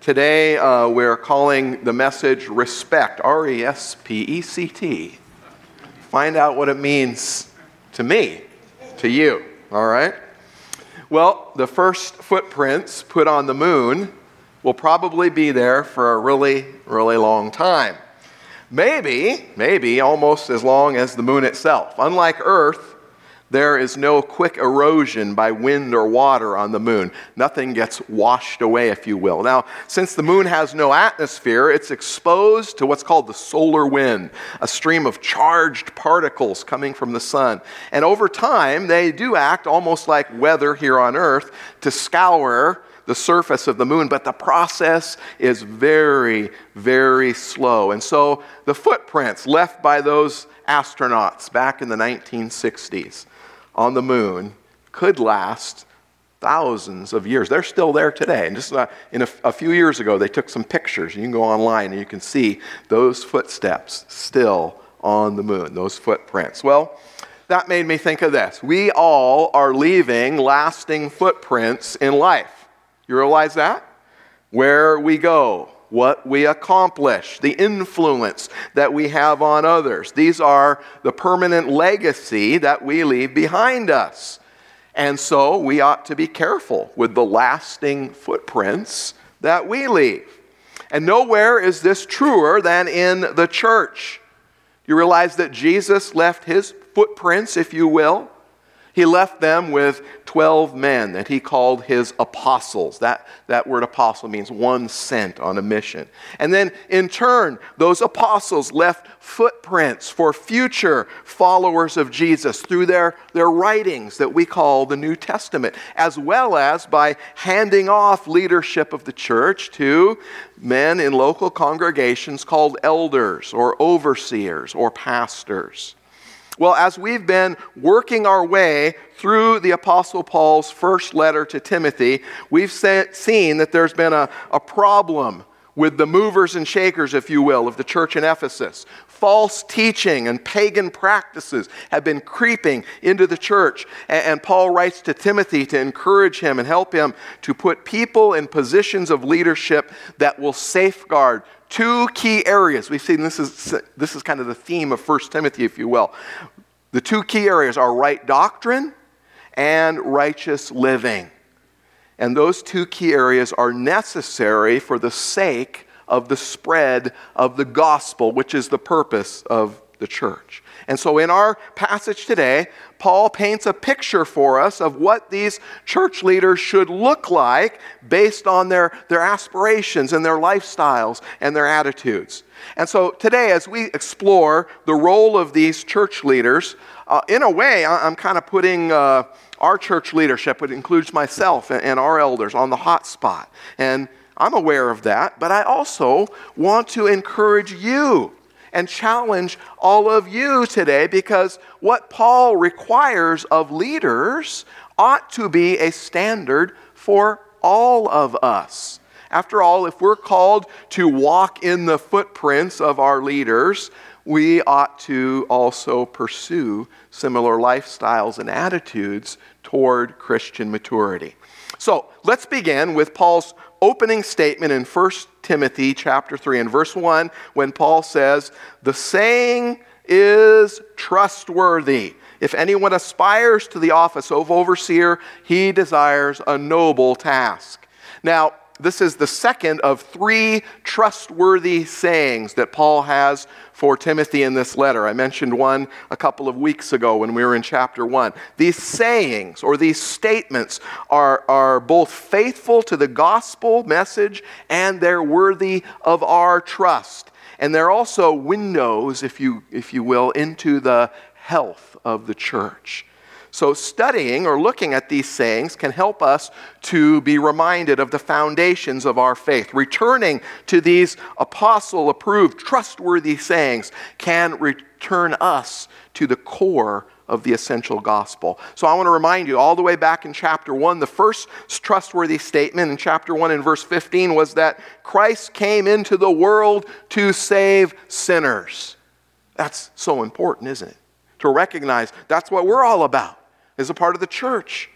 Today, uh, we're calling the message Respect, R E S P E C T. Find out what it means to me, to you, all right? Well, the first footprints put on the moon will probably be there for a really, really long time. Maybe, maybe almost as long as the moon itself. Unlike Earth, there is no quick erosion by wind or water on the moon. Nothing gets washed away, if you will. Now, since the moon has no atmosphere, it's exposed to what's called the solar wind, a stream of charged particles coming from the sun. And over time, they do act almost like weather here on Earth to scour the surface of the moon, but the process is very, very slow. And so the footprints left by those astronauts back in the 1960s on the moon could last thousands of years. They're still there today. And just uh, in a, a, few years ago, they took some pictures. You can go online and you can see those footsteps still on the moon, those footprints. Well, that made me think of this. We all are leaving lasting footprints in life. You realize that? Where we go, what we accomplish, the influence that we have on others. These are the permanent legacy that we leave behind us. And so we ought to be careful with the lasting footprints that we leave. And nowhere is this truer than in the church. You realize that Jesus left his footprints, if you will, he left them with 12 men that he called his apostles. That, that word apostle means one sent on a mission. And then, in turn, those apostles left footprints for future followers of Jesus through their, their writings that we call the New Testament, as well as by handing off leadership of the church to men in local congregations called elders or overseers or pastors. Well, as we've been working our way through the Apostle Paul's first letter to Timothy, we've seen that there's been a, a problem with the movers and shakers, if you will, of the church in Ephesus. False teaching and pagan practices have been creeping into the church. And, Paul writes to Timothy to encourage him and help him to put people in positions of leadership that will safeguard two key areas. We've seen this is, this is kind of the theme of 1 Timothy, if you will. The two key areas are right doctrine and righteous living. And those two key areas are necessary for the sake of the spread of the gospel, which is the purpose of the church. And so, in our passage today, Paul paints a picture for us of what these church leaders should look like based on their, their aspirations and their lifestyles and their attitudes. And so, today, as we explore the role of these church leaders, uh, in a way, I'm kind of putting. Uh, our church leadership, it includes myself and our elders, on the hot spot. And I'm aware of that, but I also want to encourage you and challenge all of you today because what Paul requires of leaders ought to be a standard for all of us. After all, if we're called to walk in the footprints of our leaders, we ought to also pursue similar lifestyles and attitudes toward Christian maturity. So let's begin with Paul's opening statement in 1 Timothy chapter 3 and verse 1 when Paul says, The saying is trustworthy. If anyone aspires to the office of overseer, he desires a noble task. Now, this is the second of three trustworthy sayings that Paul has for Timothy in this letter. I mentioned one a couple of weeks ago when we were in chapter 1. These sayings or these statements are, are both faithful to the gospel message and they're worthy of our trust. And they're also windows, if you, if you will, into the health of the church. So, studying or looking at these sayings can help us to be reminded of the foundations of our faith. Returning to these apostle approved, trustworthy sayings can return us to the core of the essential gospel. So, I want to remind you all the way back in chapter 1, the first trustworthy statement in chapter 1 in verse 15 was that Christ came into the world to save sinners. That's so important, isn't it? To recognize that's what we're all about as a part of the church.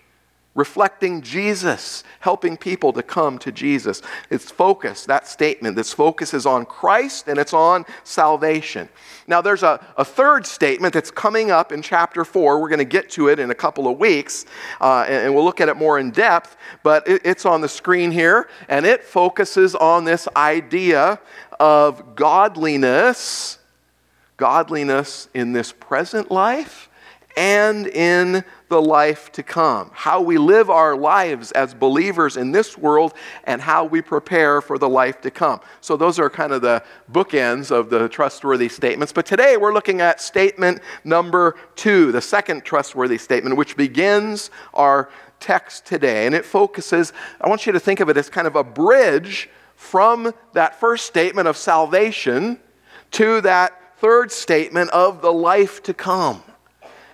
reflecting Jesus, helping people to come to Jesus. It's focus, that statement, this focus is on Christ and it's on salvation. Now, there's a, a third statement that's coming up in chapter 4. We're going to get to it in a couple of weeks, uh, and, and, we'll look at it more in depth, but it, it's on the screen here, and it focuses on this idea of godliness, godliness in this present life and in the life to come. How we live our lives as believers in this world and how we prepare for the life to come. So, those are kind of the bookends of the trustworthy statements. But today we're looking at statement number two, the second trustworthy statement, which begins our text today. And it focuses, I want you to think of it as kind of a bridge from that first statement of salvation to that third statement of the life to come.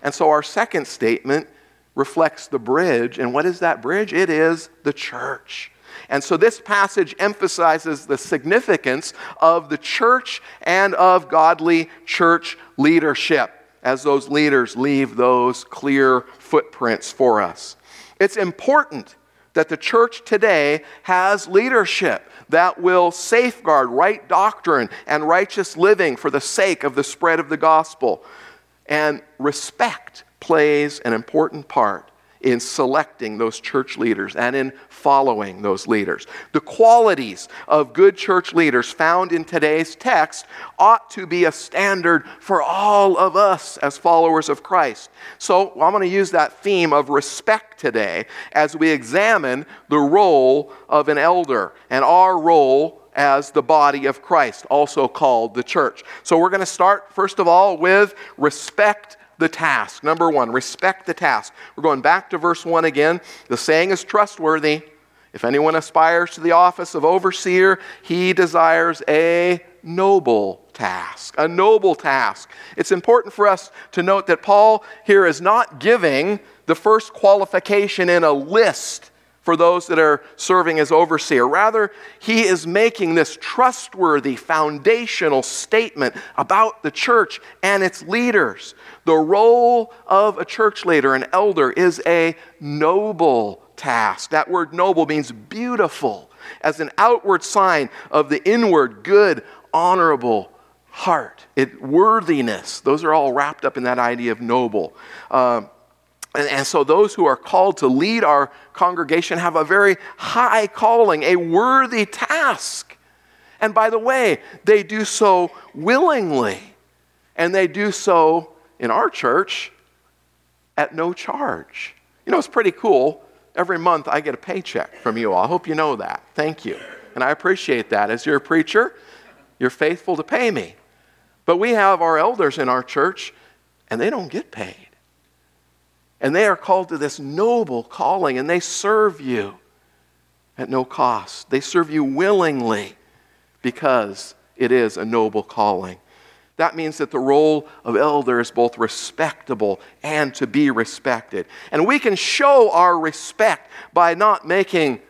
And so our second statement reflects the bridge. And what is that bridge? It is the church. And so this passage emphasizes the significance of the church and of godly church leadership as those leaders leave those clear footprints for us. It's important that the church today has leadership that will safeguard right doctrine and righteous living for the sake of the spread of the gospel. And respect plays an important part in selecting those church leaders and in following those leaders. The qualities of good church leaders found in today's text ought to be a standard for all of us as followers of Christ. So I'm going to use that theme of respect today as we examine the role of an elder and our role as the body of Christ, also called the church. So we're going to start, first of all, with respect the task. Number one, respect the task. We're going back to verse one again. The saying is trustworthy. If anyone aspires to the office of overseer, he desires a noble task. A noble task. It's important for us to note that Paul here is not giving the first qualification in a list for those that are serving as overseer. Rather, he is making this trustworthy foundational statement about the church and its leaders. The role of a church leader, an elder, is a noble task. That word noble means beautiful, as an outward sign of the inward, good, honorable heart. It, worthiness, those are all wrapped up in that idea of noble. Uh, and, and, so those who are called to lead our congregation have a very high calling, a worthy task. And by the way, they do so willingly. And they do so in our church at no charge. You know, it's pretty cool. Every month I get a paycheck from you all. I hope you know that. Thank you. And I appreciate that. As your preacher, you're faithful to pay me. But we have our elders in our church, and they don't get paid. And they are called to this noble calling, and they serve you at no cost. They serve you willingly because it is a noble calling. That means that the role of elder is both respectable and to be respected. And we can show our respect by not making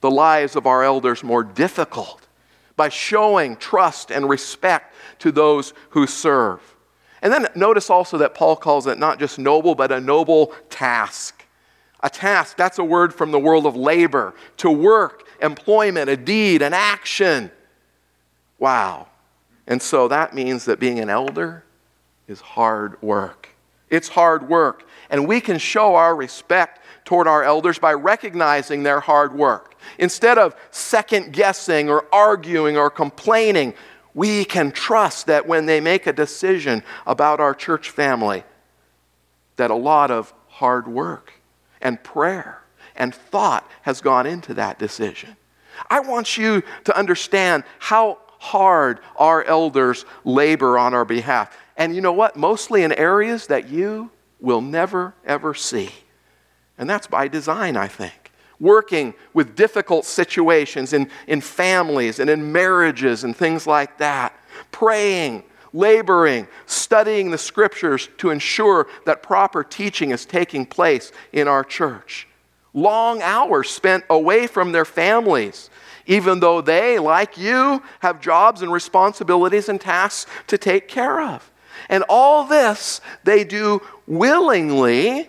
the lives of our elders more difficult, by showing trust and respect to those who serve. And then notice also that Paul calls it not just noble, but a noble task. A task, that's a word from the world of labor, to work, employment, a deed, an action. Wow. And so that means that being an elder is hard work. It's hard work. And we can show our respect toward our elders by recognizing their hard work. Instead of second guessing or arguing or complaining, we can trust that when they make a decision about our church family, that a lot of hard work and prayer and thought has gone into that decision. I want you to understand how hard our elders labor on our behalf. And you know what? Mostly in areas that you will never, ever see. And that's by design, I think working with difficult situations in, in families and in marriages and things like that, praying, laboring, studying the scriptures to ensure that proper teaching is taking place in our church. Long hours spent away from their families, even though they, like you, have jobs and responsibilities and tasks to take care of. And all this they do willingly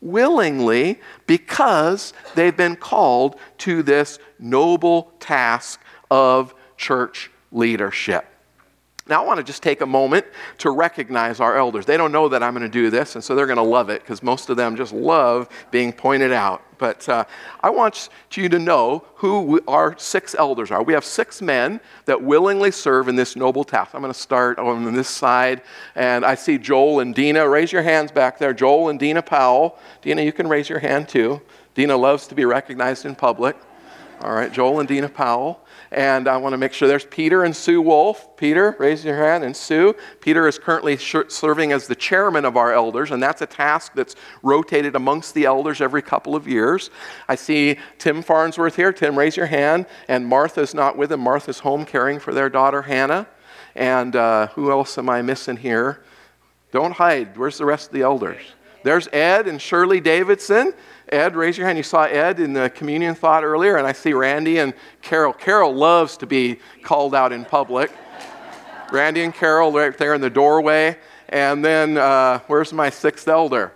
willingly because they've been called to this noble task of church leadership. Now, I want to just take a moment to recognize our elders. They don't know that I'm going to do this, and so they're going to love it because most of them just love being pointed out. But uh, I want you to know who our six elders are. We have six men that willingly serve in this noble task. I'm going to start on this side, and I see Joel and Dina. Raise your hands back there. Joel and Dina Powell. Dina, you can raise your hand too. Dina loves to be recognized in public. All right, Joel and Dina Powell. And I want to make sure there's Peter and Sue Wolf. Peter, raise your hand. And Sue. Peter is currently serving as the chairman of our elders, and that's a task that's rotated amongst the elders every couple of years. I see Tim Farnsworth here. Tim, raise your hand. And Martha's not with him. Martha's home caring for their daughter, Hannah. And uh, who else am I missing here? Don't hide. Where's the rest of the elders? There's Ed and Shirley Davidson. Ed, raise your hand. You saw Ed in the communion thought earlier, and I see Randy and Carol. Carol loves to be called out in public. Randy and Carol right there in the doorway. And then, uh, where's my sixth elder?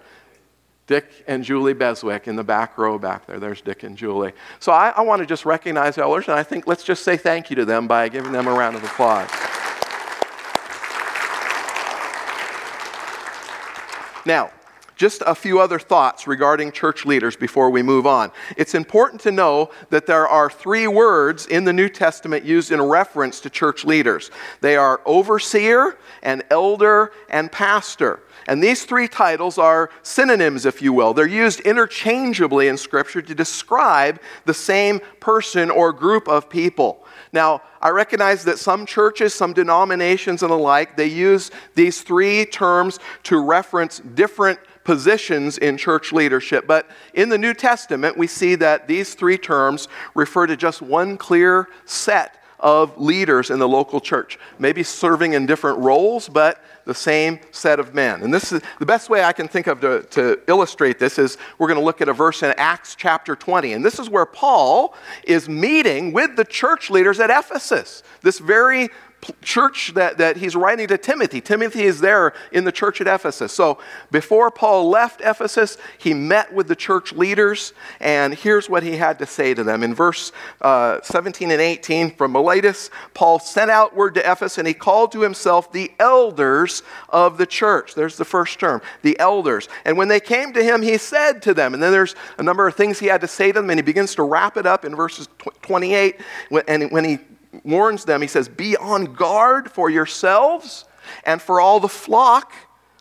Dick and Julie Beswick in the back row back there. There's Dick and Julie. So I, I want to just recognize elders, and I think let's just say thank you to them by giving them a round of applause. Now, just a few other thoughts regarding church leaders before we move on. It's important to know that there are three words in the New Testament used in reference to church leaders they are overseer, and elder, and pastor. And these three titles are synonyms, if you will. They're used interchangeably in Scripture to describe the same person or group of people. Now, I recognize that some churches, some denominations, and the like, they use these three terms to reference different positions in church leadership. But in the New Testament, we see that these three terms refer to just one clear set of leaders in the local church, maybe serving in different roles, but the same set of men. And this is the best way I can think of to, to illustrate this is we're going to look at a verse in Acts chapter 20. And this is where Paul is meeting with the church leaders at Ephesus. This very church that, that he's writing to Timothy. Timothy is there in the church at Ephesus. So before Paul left Ephesus, he met with the church leaders, and here's what he had to say to them. In verse uh, 17 and 18 from Miletus, Paul sent out word to Ephesus, and he called to himself the elders of the church. There's the first term, the elders. And when they came to him, he said to them, and then there's a number of things he had to say to them, and he begins to wrap it up in verses 28. And when he warns them, he says, Be on guard for yourselves and for all the flock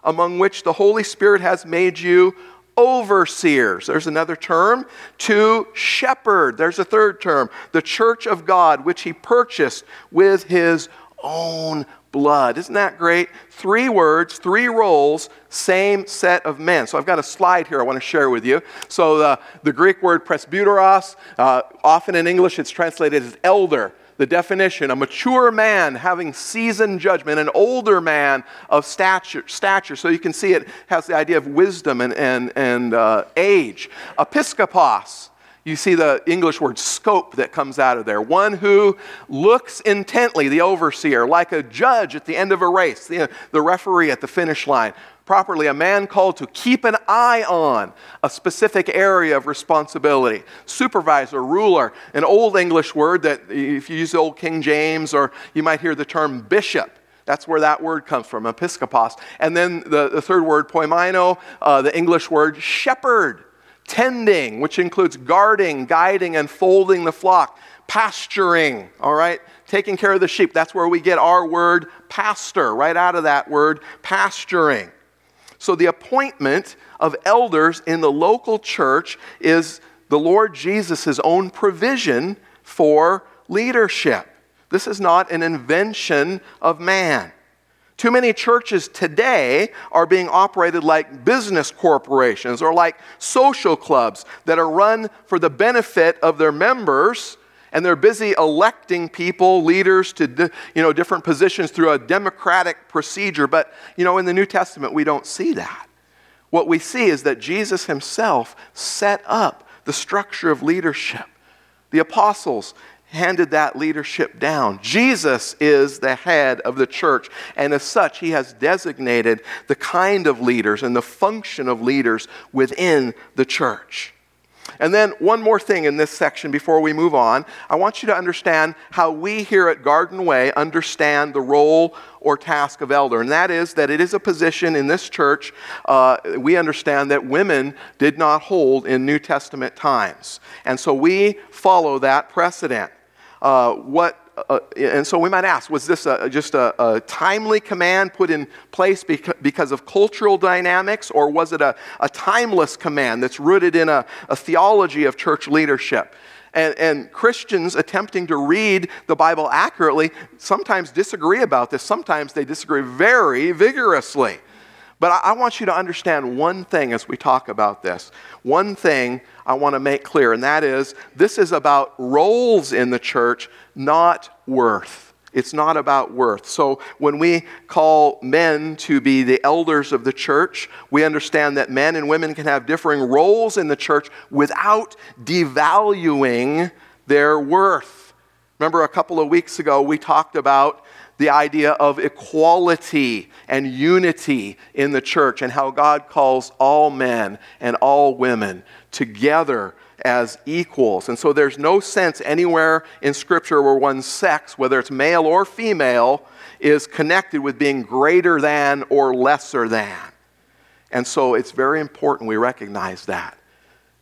among which the Holy Spirit has made you overseers. There's another term. To shepherd. There's a third term. The church of God, which he purchased with his own blood. Isn't that great? Three words, three roles, same set of men. So I've got a slide here I want to share with you. So the, the Greek word presbyteros, uh, often in English it's translated as elder the definition a mature man having seasoned judgment, an older man of stature. stature. So you can see it has the idea of wisdom and, and, and uh, age. Episkopos. You see the English word scope that comes out of there. One who looks intently, the overseer, like a judge at the end of a race, the, the referee at the finish line properly, a man called to keep an eye on a specific area of responsibility. Supervisor, ruler, an old English word that if you use the old King James, or you might hear the term bishop. That's where that word comes from, episkopos. And then the, the third word, poimaino, uh, the English word shepherd, tending, which includes guarding, guiding, and folding the flock, pasturing, all right? Taking care of the sheep. That's where we get our word pastor, right out of that word pasturing. So, the appointment of elders in the local church is the Lord Jesus' own provision for leadership. This is not an invention of man. Too many churches today are being operated like business corporations or like social clubs that are run for the benefit of their members and they're busy electing people, leaders to you know, different positions through a democratic procedure. But you know, in the New Testament, we don't see that. What we see is that Jesus himself set up the structure of leadership. The apostles handed that leadership down. Jesus is the head of the church, and as such, he has designated the kind of leaders and the function of leaders within the church. And then, one more thing in this section before we move on. I want you to understand how we here at Garden Way understand the role or task of elder. And that is that it is a position in this church uh, we understand that women did not hold in New Testament times. And so we follow that precedent. Uh, what uh, and so we might ask was this a, just a, a, timely command put in place because of cultural dynamics, or was it a, a timeless command that's rooted in a, theology of church leadership? And, and, Christians attempting to read the Bible accurately sometimes disagree about this. Sometimes they disagree very vigorously. But I, I want you to understand one thing as we talk about this. One thing I want to make clear, and that is this is about roles in the church, not worth. It's not about worth. So when we call men to be the elders of the church, we understand that men and women can have differing roles in the church without devaluing their worth. Remember, a couple of weeks ago, we talked about the idea of equality and unity in the church and how God calls all men and all women together as equals. And so there's no sense anywhere in Scripture where one's sex, whether it's male or female, is connected with being greater than or lesser than. And so it's very important we recognize that.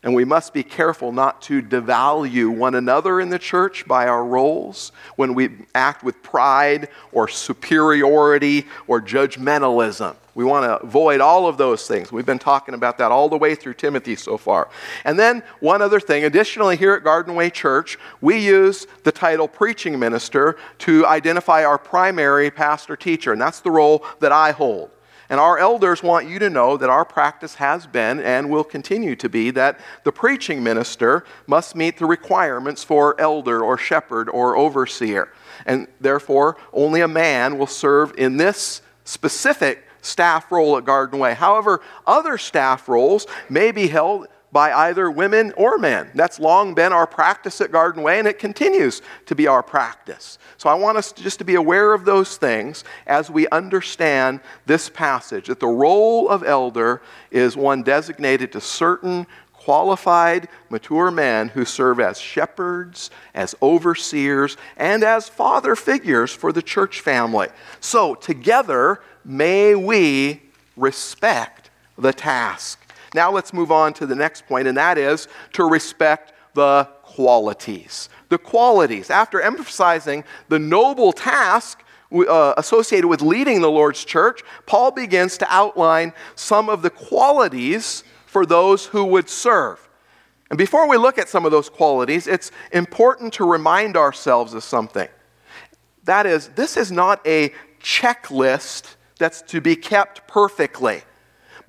And we must be careful not to devalue one another in the church by our roles when we act with pride or superiority or judgmentalism. We want to avoid all of those things. We've been talking about that all the way through Timothy so far. And then, one other thing additionally, here at Garden Way Church, we use the title preaching minister to identify our primary pastor teacher, and that's the role that I hold. And our elders want you to know that our practice has been and will continue to be that the preaching minister must meet the requirements for elder or shepherd or overseer. And therefore, only a man will serve in this specific staff role at Garden Way. However, other staff roles may be held by either women or men. That's long been our practice at Garden Way, and it continues to be our practice. So I want us to just to be aware of those things as we understand this passage that the role of elder is one designated to certain qualified, mature men who serve as shepherds, as overseers, and as father figures for the church family. So, together, may we respect the task. Now let's move on to the next point, and that is to respect the qualities. The qualities. After emphasizing the noble task uh, associated with leading the Lord's church, Paul begins to outline some of the qualities for those who would serve. And before we look at some of those qualities, it's important to remind ourselves of something. That is, this is not a checklist that's to be kept perfectly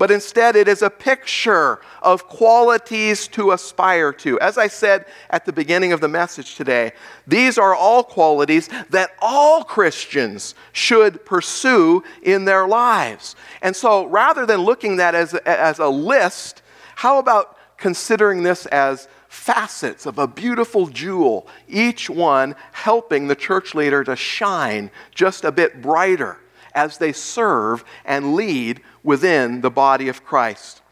but instead it is a picture of qualities to aspire to. As I said at the beginning of the message today, these are all qualities that all Christians should pursue in their lives. And so rather than looking at that as, as a list, how about considering this as facets of a beautiful jewel, each one helping the church leader to shine just a bit brighter as they serve and lead within the body of Christ.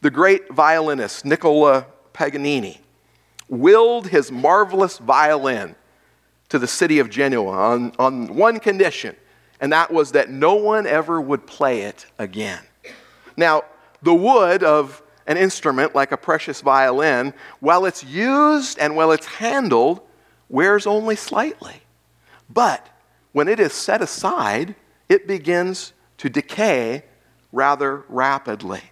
The great violinist Nicola Paganini willed his marvelous violin to the city of Genoa on, on one condition, and that was that no one ever would play it again. Now, the wood of an instrument like a precious violin, while it's used and while it's handled, wears only slightly. But when it is set aside, it begins to decay rather rapidly.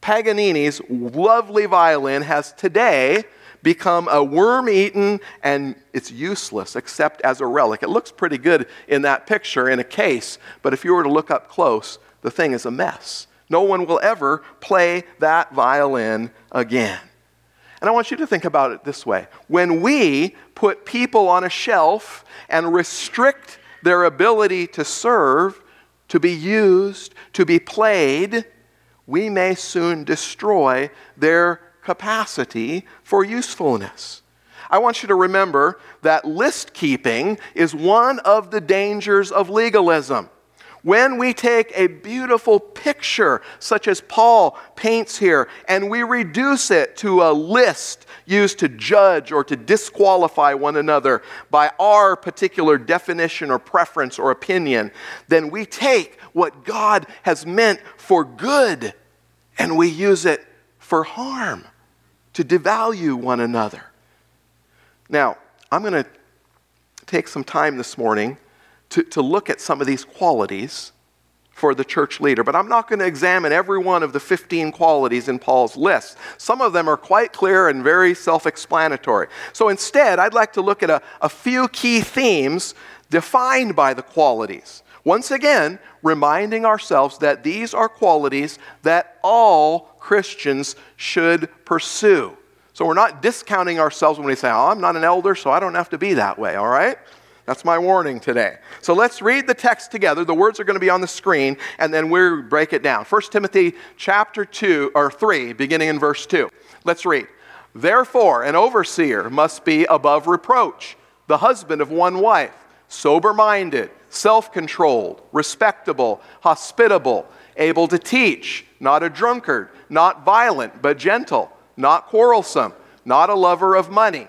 Paganini's lovely violin has today become a worm eaten and it's useless except as a relic. It looks pretty good in that picture in a case, but if you were to look up close, the thing is a mess. No one will ever play that violin again. And I want you to think about it this way when we put people on a shelf and restrict their ability to serve, to be used, to be played, we may soon destroy their capacity for usefulness. I want you to remember that list keeping is one of the dangers of legalism. When we take a beautiful picture, such as Paul paints here, and we reduce it to a list used to judge or to disqualify one another by our particular definition or preference or opinion, then we take what God has meant for good and we use it for harm, to devalue one another. Now, I'm going to take some time this morning to, to look at some of these qualities for the church leader. But I'm not going to examine every one of the 15 qualities in Paul's list. Some of them are quite clear and very self explanatory. So instead, I'd like to look at a, a few key themes defined by the qualities. Once again, reminding ourselves that these are qualities that all Christians should pursue. So we're not discounting ourselves when we say, oh, I'm not an elder, so I don't have to be that way, all right? That's my warning today. So let's read the text together. The words are going to be on the screen, and then we'll break it down. 1 Timothy chapter 2 or 3, beginning in verse 2. Let's read. Therefore, an overseer must be above reproach, the husband of one wife, sober minded, self controlled, respectable, hospitable, able to teach, not a drunkard, not violent, but gentle, not quarrelsome, not a lover of money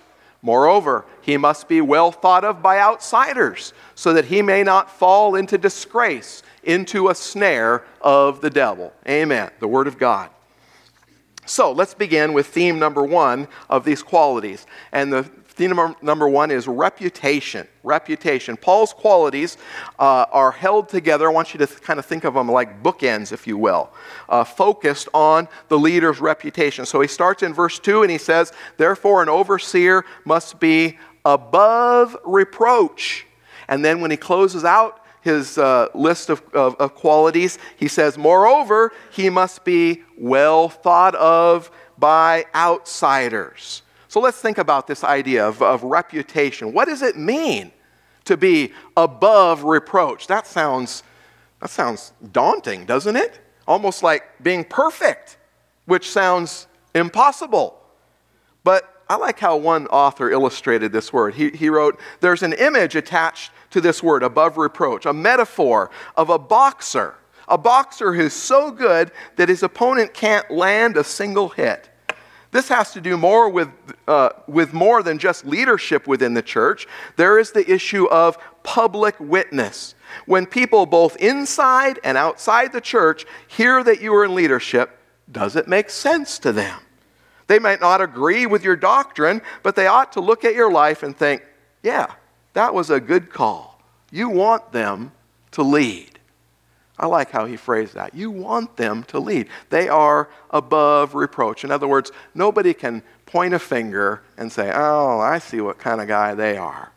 Moreover, he must be well thought of by outsiders, so that he may not fall into disgrace into a snare of the devil. Amen. The Word of God. So let's begin with theme number one of these qualities. And the theme number, number one is reputation. Reputation. Paul's qualities uh, are held together. I want you to th- kind of think of them like bookends, if you will, uh, focused on the leader's reputation. So he starts in verse 2 and he says, Therefore, an overseer must be above reproach. And then when he closes out his uh, list of, of, of qualities, he says, Moreover, he must be well thought of by outsiders. So let's think about this idea of, of reputation. What does it mean to be above reproach? That sounds, that sounds daunting, doesn't it? Almost like being perfect, which sounds impossible. But I like how one author illustrated this word. He, he wrote, There's an image attached to this word, above reproach, a metaphor of a boxer. A boxer who's so good that his opponent can't land a single hit. This has to do more with, uh, with more than just leadership within the church. There is the issue of public witness. When people both inside and outside the church hear that you are in leadership, does it make sense to them? They might not agree with your doctrine, but they ought to look at your life and think, yeah, that was a good call. You want them to lead. I like how he phrased that. You want them to lead. They are above reproach. In other words, nobody can point a finger and say, oh, I see what kind of guy they are.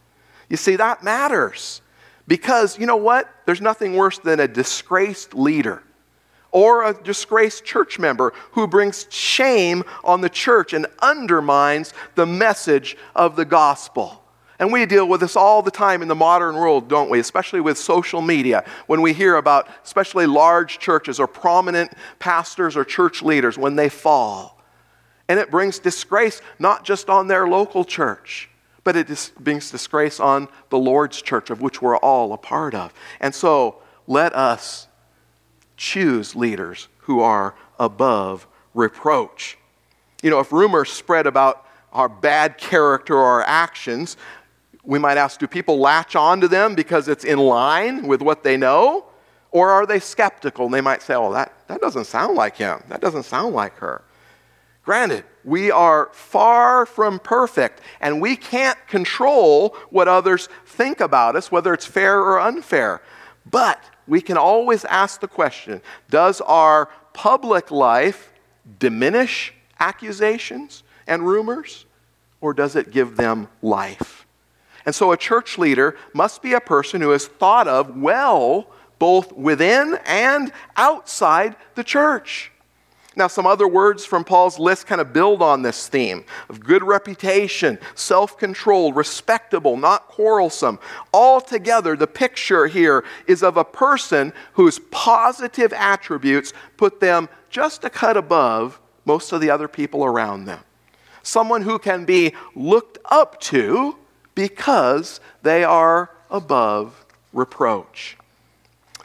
You see, that matters. Because you know what? There's nothing worse than a disgraced leader or a disgraced church member who brings shame on the church and undermines the message of the gospel. And we deal with this all the time in the modern world, don't we? Especially with social media, when we hear about especially large churches or prominent pastors or church leaders when they fall. And it brings disgrace not just on their local church, but it brings disgrace on the Lord's church, of which we're all a part of. And so let us choose leaders who are above reproach. You know, if rumors spread about our bad character or our actions, we might ask do people latch on to them because it's in line with what they know? Or are they skeptical and they might say, oh, that, that doesn't sound like him. That doesn't sound like her. Granted, we are far from perfect and we can't control what others think about us, whether it's fair or unfair. But we can always ask the question Does our public life diminish accusations and rumors, or does it give them life? And so a church leader must be a person who is thought of well both within and outside the church. Now, some other words from Paul's list kind of build on this theme of good reputation, self controlled, respectable, not quarrelsome. Altogether, the picture here is of a person whose positive attributes put them just a cut above most of the other people around them. Someone who can be looked up to because they are above reproach.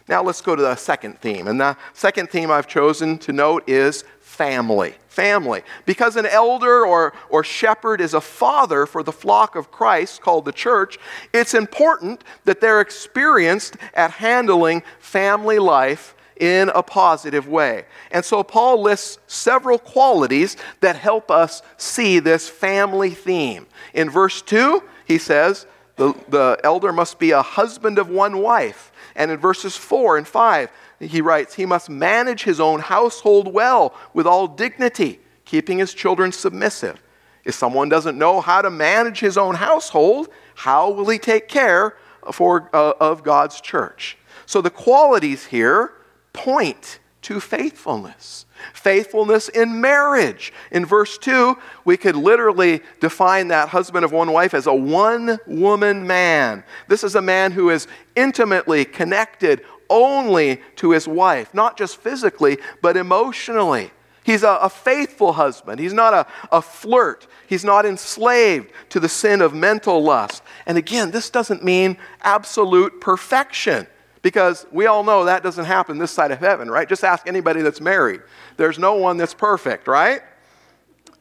Now let's go to the second theme. And the second theme I've chosen to note is family. Family. Because an elder or, or shepherd is a father for the flock of Christ called the church, it's important that they're experienced at handling family life in a positive way. And so Paul lists several qualities that help us see this family theme. In verse 2, he says, the, the elder must be a husband of one wife and in verses 4 and 5, he writes, He must manage his own household well with all dignity, keeping his children submissive. If someone doesn't know how to manage his own household, how will he take care for, uh, of God's church? So the qualities here point to faithfulness. Faithfulness in marriage. In verse 2, we could literally define that husband of one wife as a one woman man. This is a man who is intimately connected only to his wife, not just physically, but emotionally. He's a, a faithful husband. He's not a, a flirt. He's not enslaved to the sin of mental lust. And again, this doesn't mean absolute perfection. Because we all know that doesn't happen this side of heaven, right? Just ask anybody that's married. There's no one that's perfect, right?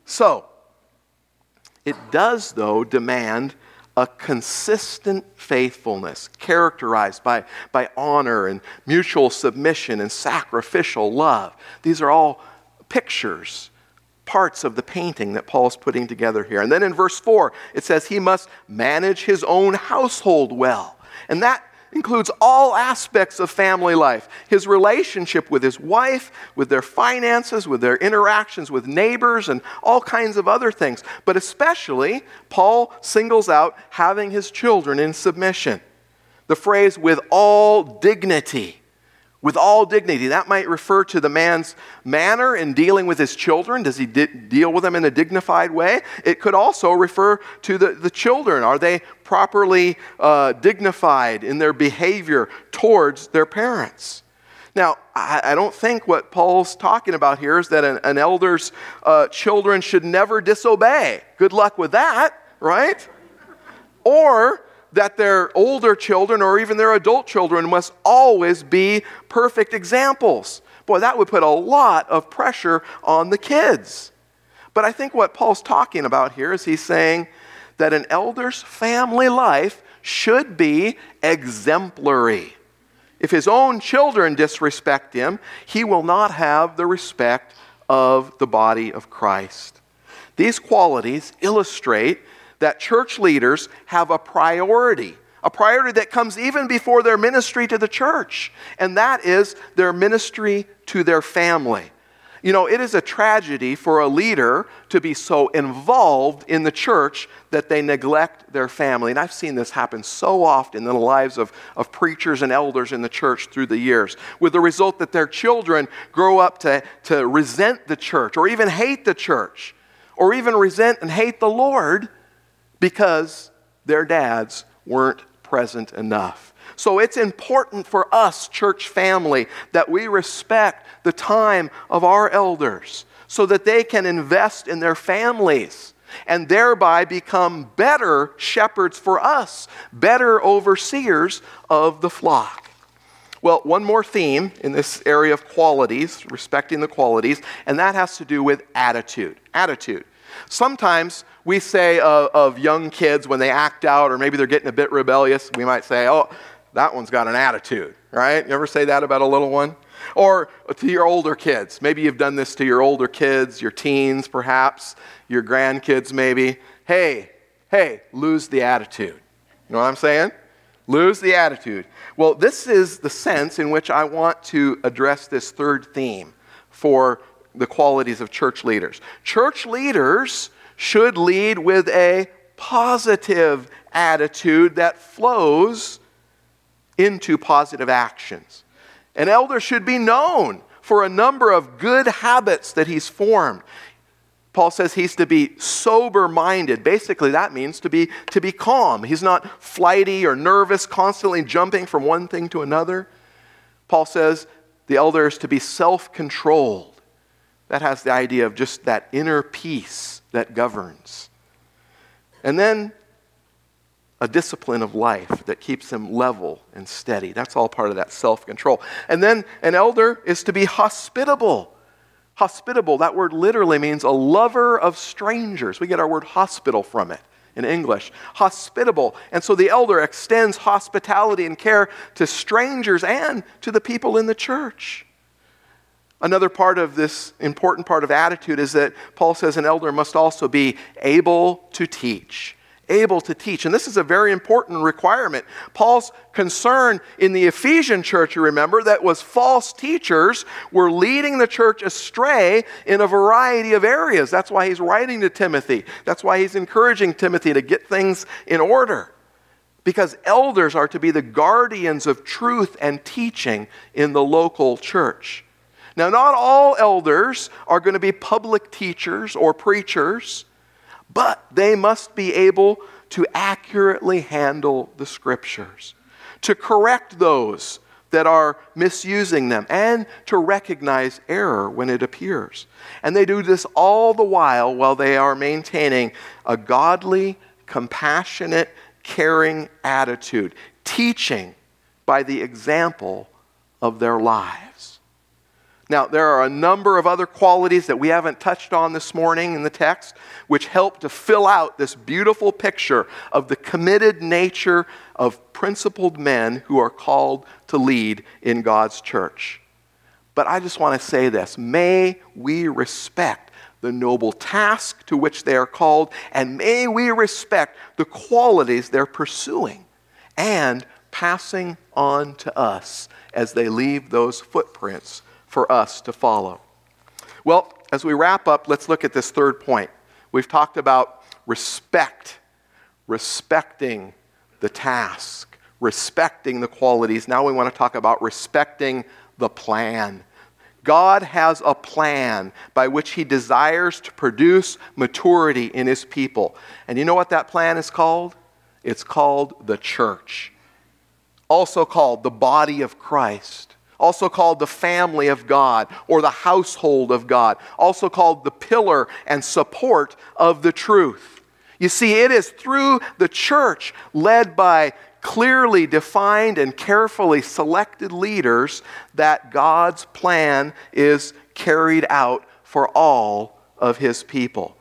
So, it does, though, demand a consistent faithfulness characterized by, by honor and mutual submission and sacrificial love. These are all pictures, parts of the painting that Paul's putting together here. And then in verse 4, it says he must manage his own household well. And that includes all aspects of family life his relationship with his wife, with their finances, with their interactions with neighbors, and all kinds of other things. But especially, Paul singles out having his children in submission. The phrase, with all dignity, with all dignity. That might refer to the man's manner in dealing with his children. Does he deal with them in a dignified way? It could also refer to the, the children. Are they properly uh, dignified in their behavior towards their parents? Now, I, I, don't think what Paul's talking about here is that an, an elder's uh, children should never disobey. Good luck with that, right? Or that their older children or even their adult children must always be perfect examples. Boy, that would put a lot of pressure on the kids. But I think what Paul's talking about here is he's saying that an elder's family life should be exemplary. If his own children disrespect him, he will not have the respect of the body of Christ. These qualities illustrate that church leaders have a priority, a priority that comes even before their ministry to the church, and that is their ministry to their family. You know, it is a tragedy for a leader to be so involved in the church that they neglect their family. And I've seen this happen so often in the lives of, of preachers and elders in the church through the years, with the result that their children grow up to, to resent the church or even hate the church or even resent and hate the Lord because their dads weren't present enough. So it's important for us, church family, that we respect the time of our elders so that they can invest in their families and thereby become better shepherds for us, better overseers of the flock. Well, one more theme in this area of qualities, respecting the qualities, and that has to do with attitude. Attitude. Sometimes we say of, of young kids when they act out or maybe they're getting a bit rebellious, we might say, oh, that one's got an attitude, right? You ever say that about a little one? Or to your older kids. Maybe you've done this to your older kids, your teens perhaps, your grandkids maybe. Hey, hey, lose the attitude. You know what I'm saying? Lose the attitude. Well, this is the sense in which I want to address this third theme for the qualities of church leaders. Church leaders should lead with a positive attitude that flows into positive actions. An elder should be known for a number of good habits that he's formed. Paul says he's to be sober minded. Basically, that means to be, to be calm. He's not flighty or nervous, constantly jumping from one thing to another. Paul says the elder is to be self controlled. That has the idea of just that inner peace that governs. And then a discipline of life that keeps him level and steady. That's all part of that self control. And then an elder is to be hospitable. Hospitable, that word literally means a lover of strangers. We get our word hospital from it in English. Hospitable. And so the elder extends hospitality and care to strangers and to the people in the church. Another part of this important part of attitude is that Paul says an elder must also be able to teach able to teach. And this is a very important requirement. Paul's concern in the Ephesian church, you remember, that was false teachers were leading the church astray in a variety of areas. That's why he's writing to Timothy. That's why he's encouraging Timothy to get things in order. Because elders are to be the guardians of truth and teaching in the local church. Now, not all elders are going to be public teachers or preachers but they must be able to accurately handle the scriptures, to correct those that are misusing them, and to recognize error when it appears. And they do this all the while while they are maintaining a godly, compassionate, caring attitude, teaching by the example of their lives. Now, there are a number of other qualities that we haven't touched on this morning in the text, which help to fill out this beautiful picture of the committed nature of principled men who are called to lead in God's church. But I just want to say this may we respect the noble task to which they are called, and may we respect the qualities they're pursuing and passing on to us as they leave those footprints for us to follow. Well, as we wrap up, let's look at this third point. We've talked about respect, respecting the task, respecting the qualities. Now we want to talk about respecting the plan. God has a plan by which He desires to produce maturity in His people. And you know what that plan is called? It's called the church, also called the body of Christ also called the family of God or the household of God, also called the pillar and support of the truth. You see, it is through the church led by clearly defined and carefully selected leaders that God's plan is carried out for all of his people.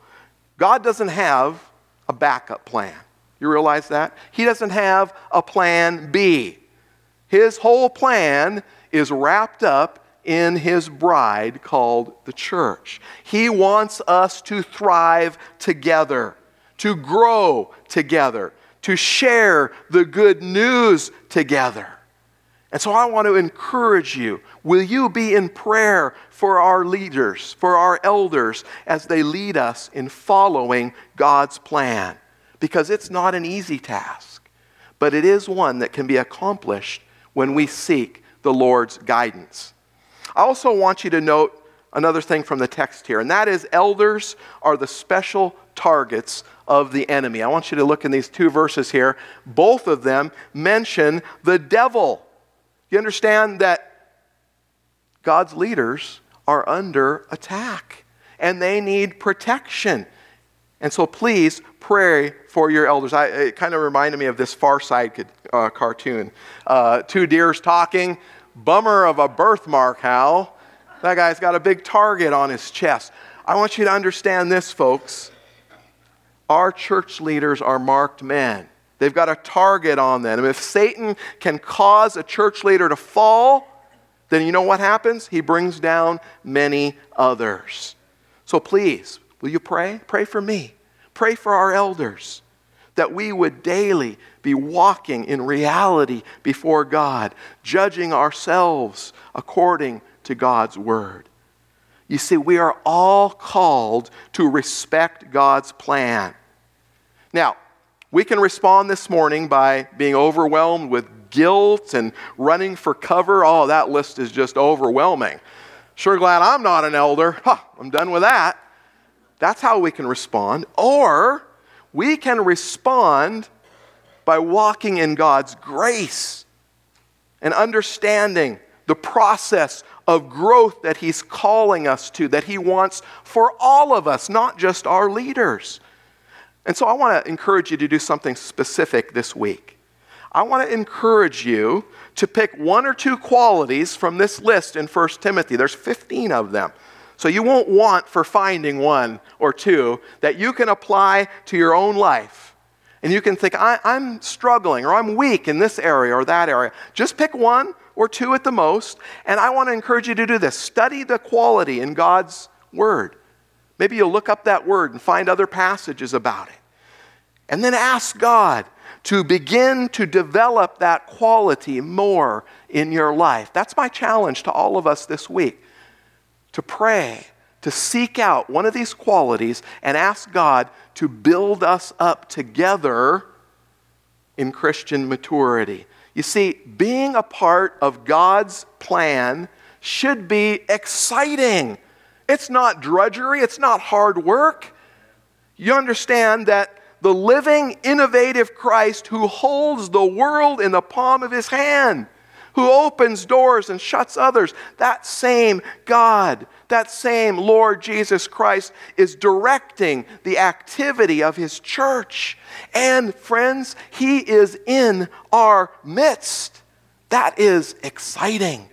God doesn't have a backup plan. You realize that? He doesn't have a plan B. His whole plan is wrapped up in his bride called the church. He wants us to thrive together, to grow together, to share the good news together. And so I want to encourage you will you be in prayer for our leaders, for our elders, as they lead us in following God's plan? Because it's not an easy task, but it is one that can be accomplished when we seek the Lord's guidance. I also want you to note another thing from the text here, and that is elders are the special targets of the enemy. I want you to look in these two verses here. Both of them mention the devil. You understand that God's leaders are under attack and they need protection. And so please pray for your elders. I, it kind of reminded me of this Far Side uh, cartoon. Uh, two deers talking. Bummer of a birthmark, Hal. That guy's got a big target on his chest. I want you to understand this, folks. Our church leaders are marked men. They've got a target on them. And if Satan can cause a church leader to fall, then you know what happens? He brings down many others. So please, will you pray? Pray for me. Pray for our elders that we would daily be walking in reality before God, judging ourselves according to God's word. You see, we are all called to respect God's plan. Now, we can respond this morning by being overwhelmed with guilt and running for cover. Oh, that list is just overwhelming. Sure glad I'm not an elder. Huh, I'm done with that. That's how we can respond. Or we can respond by walking in God's grace and understanding the process of growth that He's calling us to, that He wants for all of us, not just our leaders. And so I want to encourage you to do something specific this week. I want to encourage you to pick one or two qualities from this list in 1 Timothy. There's 15 of them. So you won't want for finding one or two that you can apply to your own life. And you can think, I, am struggling or I'm weak in this area or that area. Just pick one or two at the most. And I want to encourage you to do this study the quality in God's Word. Maybe you'll look up that word and find other passages about it. And then ask God to begin to develop that quality more in your life. That's my challenge to all of us this week to pray, to seek out one of these qualities and ask God to build us up together in Christian maturity. You see, being a part of God's plan should be exciting. It's not drudgery, it's not hard work. You understand that the living, innovative Christ who holds the world in the palm of his hand, who opens doors and shuts others, that same God, that same Lord Jesus Christ is directing the activity of his church. And friends, he is in our midst. That is exciting.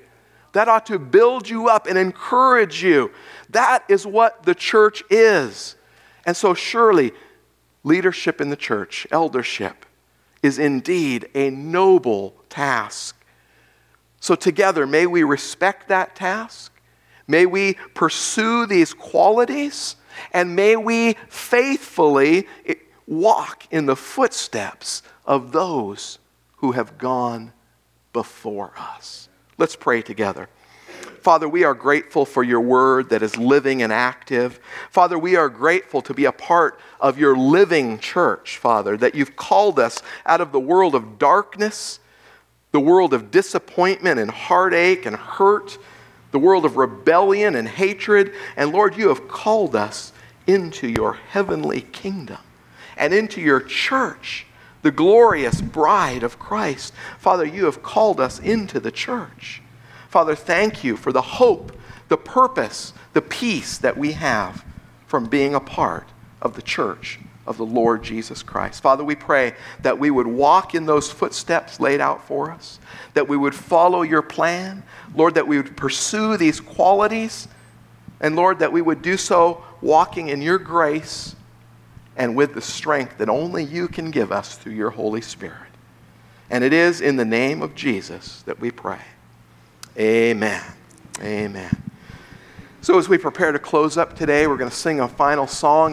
That ought to build you up and encourage you. That is what the church is. And so, surely, leadership in the church, eldership, is indeed a noble task. So, together, may we respect that task. May we pursue these qualities. And may we faithfully walk in the footsteps of those who have gone before us. Let's pray together. Father, we are grateful for your word that is living and active. Father, we are grateful to be a part of your living church, Father, that you've called us out of the world of darkness, the world of disappointment and heartache and hurt, the world of rebellion and hatred. And Lord, you have called us into your heavenly kingdom and into your church, the glorious bride of Christ. Father, you have called us into the church. Father, thank you for the hope, the purpose, the peace that we have from being a part of the church of the Lord Jesus Christ. Father, we pray that we would walk in those footsteps laid out for us, that we would follow your plan, Lord, that we would pursue these qualities, and Lord, that we would do so walking in your grace and with the strength that only you can give us through your Holy Spirit. And it is in the name of Jesus that we pray. Amen. Amen. So, as we prepare to close up today, we're going to sing a final song.